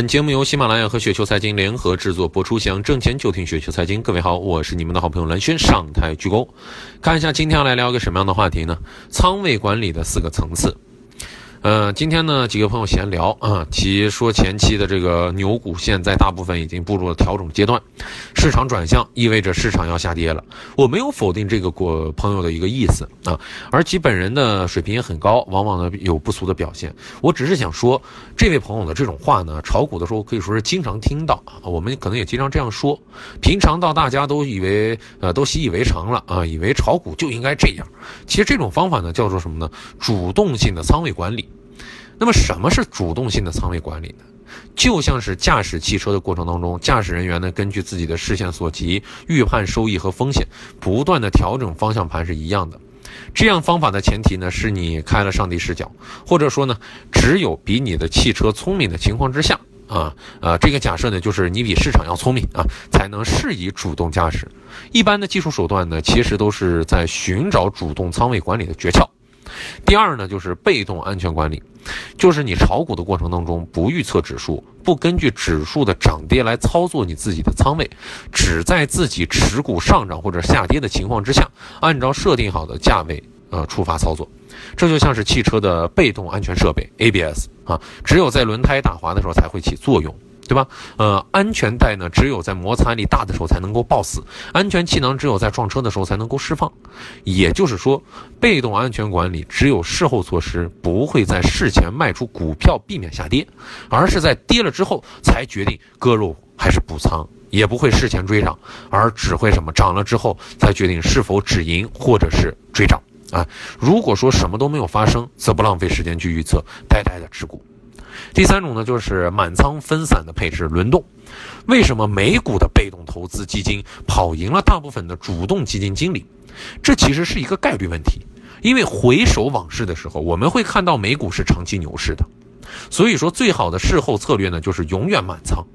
本节目由喜马拉雅和雪球财经联合制作播出，想挣钱就听雪球财经。各位好，我是你们的好朋友蓝轩，上台鞠躬。看一下今天要来聊个什么样的话题呢？仓位管理的四个层次。呃，今天呢，几个朋友闲聊啊，其说前期的这个牛股现在大部分已经步入了调整阶段，市场转向意味着市场要下跌了。我没有否定这个过朋友的一个意思啊，而其本人的水平也很高，往往呢有不俗的表现。我只是想说，这位朋友的这种话呢，炒股的时候可以说是经常听到啊，我们可能也经常这样说。平常到大家都以为呃都习以为常了啊，以为炒股就应该这样。其实这种方法呢，叫做什么呢？主动性的仓位管理。那么什么是主动性的仓位管理呢？就像是驾驶汽车的过程当中，驾驶人员呢根据自己的视线所及，预判收益和风险，不断的调整方向盘是一样的。这样方法的前提呢，是你开了上帝视角，或者说呢，只有比你的汽车聪明的情况之下，啊，呃，这个假设呢，就是你比市场要聪明啊，才能适宜主动驾驶。一般的技术手段呢，其实都是在寻找主动仓位管理的诀窍。第二呢，就是被动安全管理，就是你炒股的过程当中不预测指数，不根据指数的涨跌来操作你自己的仓位，只在自己持股上涨或者下跌的情况之下，按照设定好的价位呃触发操作，这就像是汽车的被动安全设备 ABS 啊，只有在轮胎打滑的时候才会起作用。对吧？呃，安全带呢，只有在摩擦力大的时候才能够抱死；安全气囊只有在撞车的时候才能够释放。也就是说，被动安全管理只有事后措施，不会在事前卖出股票避免下跌，而是在跌了之后才决定割肉还是补仓，也不会事前追涨，而只会什么涨了之后才决定是否止盈或者是追涨啊。如果说什么都没有发生，则不浪费时间去预测，呆呆的持股。第三种呢，就是满仓分散的配置轮动。为什么美股的被动投资基金跑赢了大部分的主动基金经理？这其实是一个概率问题。因为回首往事的时候，我们会看到美股是长期牛市的。所以说，最好的事后策略呢，就是永远满仓。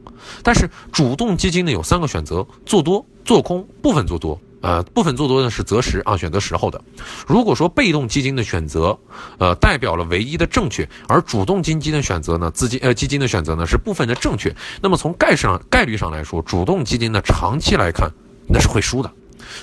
但是主动基金呢，有三个选择：做多、做空、部分做多。呃，部分做多呢是择时啊，选择时候的。如果说被动基金的选择，呃，代表了唯一的正确，而主动基金的选择呢，资金呃基金的选择呢是部分的正确。那么从概上概率上来说，主动基金呢长期来看那是会输的。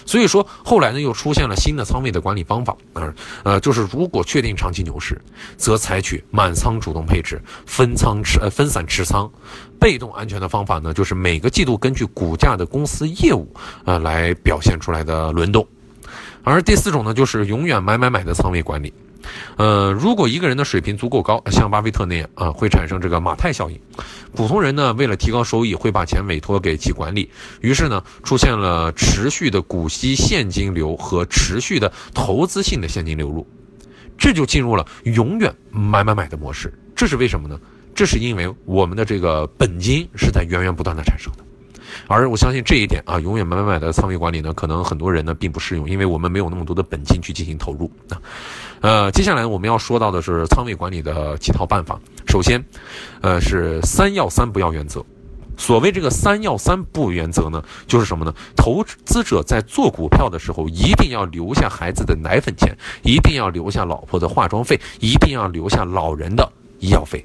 所以说后来呢又出现了新的仓位的管理方法啊，呃，就是如果确定长期牛市，则采取满仓主动配置，分仓持呃分散持仓。被动安全的方法呢，就是每个季度根据股价的公司业务呃来表现出来的轮动。而第四种呢，就是永远买买买的仓位管理。呃，如果一个人的水平足够高，像巴菲特那样啊，会产生这个马太效应。普通人呢，为了提高收益，会把钱委托给其管理，于是呢，出现了持续的股息现金流和持续的投资性的现金流入，这就进入了永远买买买的模式。这是为什么呢？这是因为我们的这个本金是在源源不断的产生的。而我相信这一点啊，永远买买买的仓位管理呢，可能很多人呢并不适用，因为我们没有那么多的本金去进行投入啊。呃，接下来我们要说到的是仓位管理的几套办法。首先，呃，是三要三不要原则。所谓这个三要三不原则呢，就是什么呢？投资者在做股票的时候，一定要留下孩子的奶粉钱，一定要留下老婆的化妆费，一定要留下老人的医药费。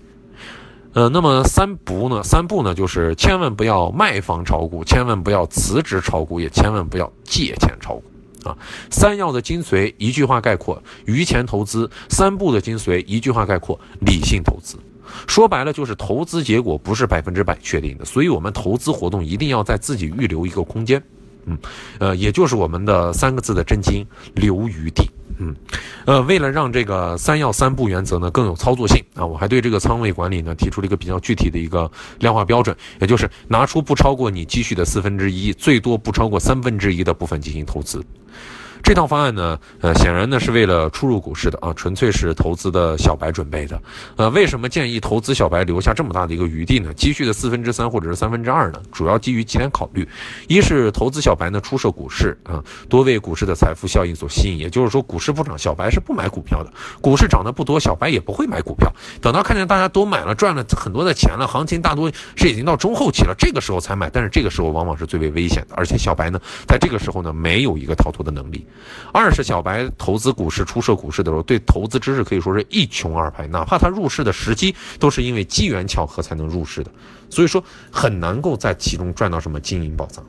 呃，那么三不呢？三不呢，就是千万不要卖房炒股，千万不要辞职炒股，也千万不要借钱炒股啊！三要的精髓，一句话概括：余钱投资。三不的精髓，一句话概括：理性投资。说白了，就是投资结果不是百分之百确定的，所以我们投资活动一定要在自己预留一个空间。嗯，呃，也就是我们的三个字的真经：留余地。嗯，呃，为了让这个三要三不原则呢更有操作性啊，我还对这个仓位管理呢提出了一个比较具体的一个量化标准，也就是拿出不超过你积蓄的四分之一，最多不超过三分之一的部分进行投资。这套方案呢，呃，显然呢是为了初入股市的啊，纯粹是投资的小白准备的。呃，为什么建议投资小白留下这么大的一个余地呢？积蓄的四分之三或者是三分之二呢？主要基于几点考虑：一是投资小白呢初涉股市啊，多为股市的财富效应所吸引，也就是说股市不涨，小白是不买股票的；股市涨得不多，小白也不会买股票。等到看见大家都买了，赚了很多的钱了，行情大多是已经到中后期了，这个时候才买。但是这个时候往往是最为危险的，而且小白呢，在这个时候呢，没有一个逃脱的能力。二是小白投资股市、出售股市的时候，对投资知识可以说是一穷二白，哪怕他入市的时机都是因为机缘巧合才能入市的，所以说很难够在其中赚到什么金银宝藏。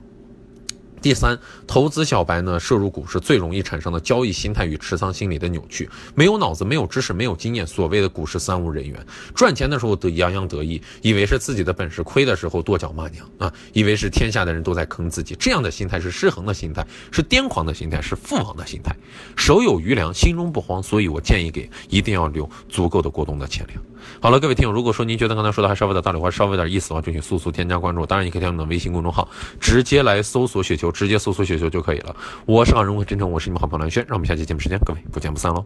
第三，投资小白呢，涉入股市最容易产生的交易心态与持仓心理的扭曲，没有脑子，没有知识，没有经验，所谓的股市三无人员，赚钱的时候得洋洋得意，以为是自己的本事；亏的时候跺脚骂娘啊，以为是天下的人都在坑自己。这样的心态是失衡的心态，是癫狂的心态，是父王的心态。手有余粮，心中不慌，所以我建议给一定要留足够的过冬的钱粮。好了，各位听友，如果说您觉得刚才说的还稍微有点道理，或稍微有点意思的话，就请速速添加关注。当然，也可以添加我们的微信公众号，直接来搜索雪球，直接搜索雪球就可以了。我是好人，我，真诚，我是你们好朋友蓝轩，让我们下期节目时间，各位不见不散喽。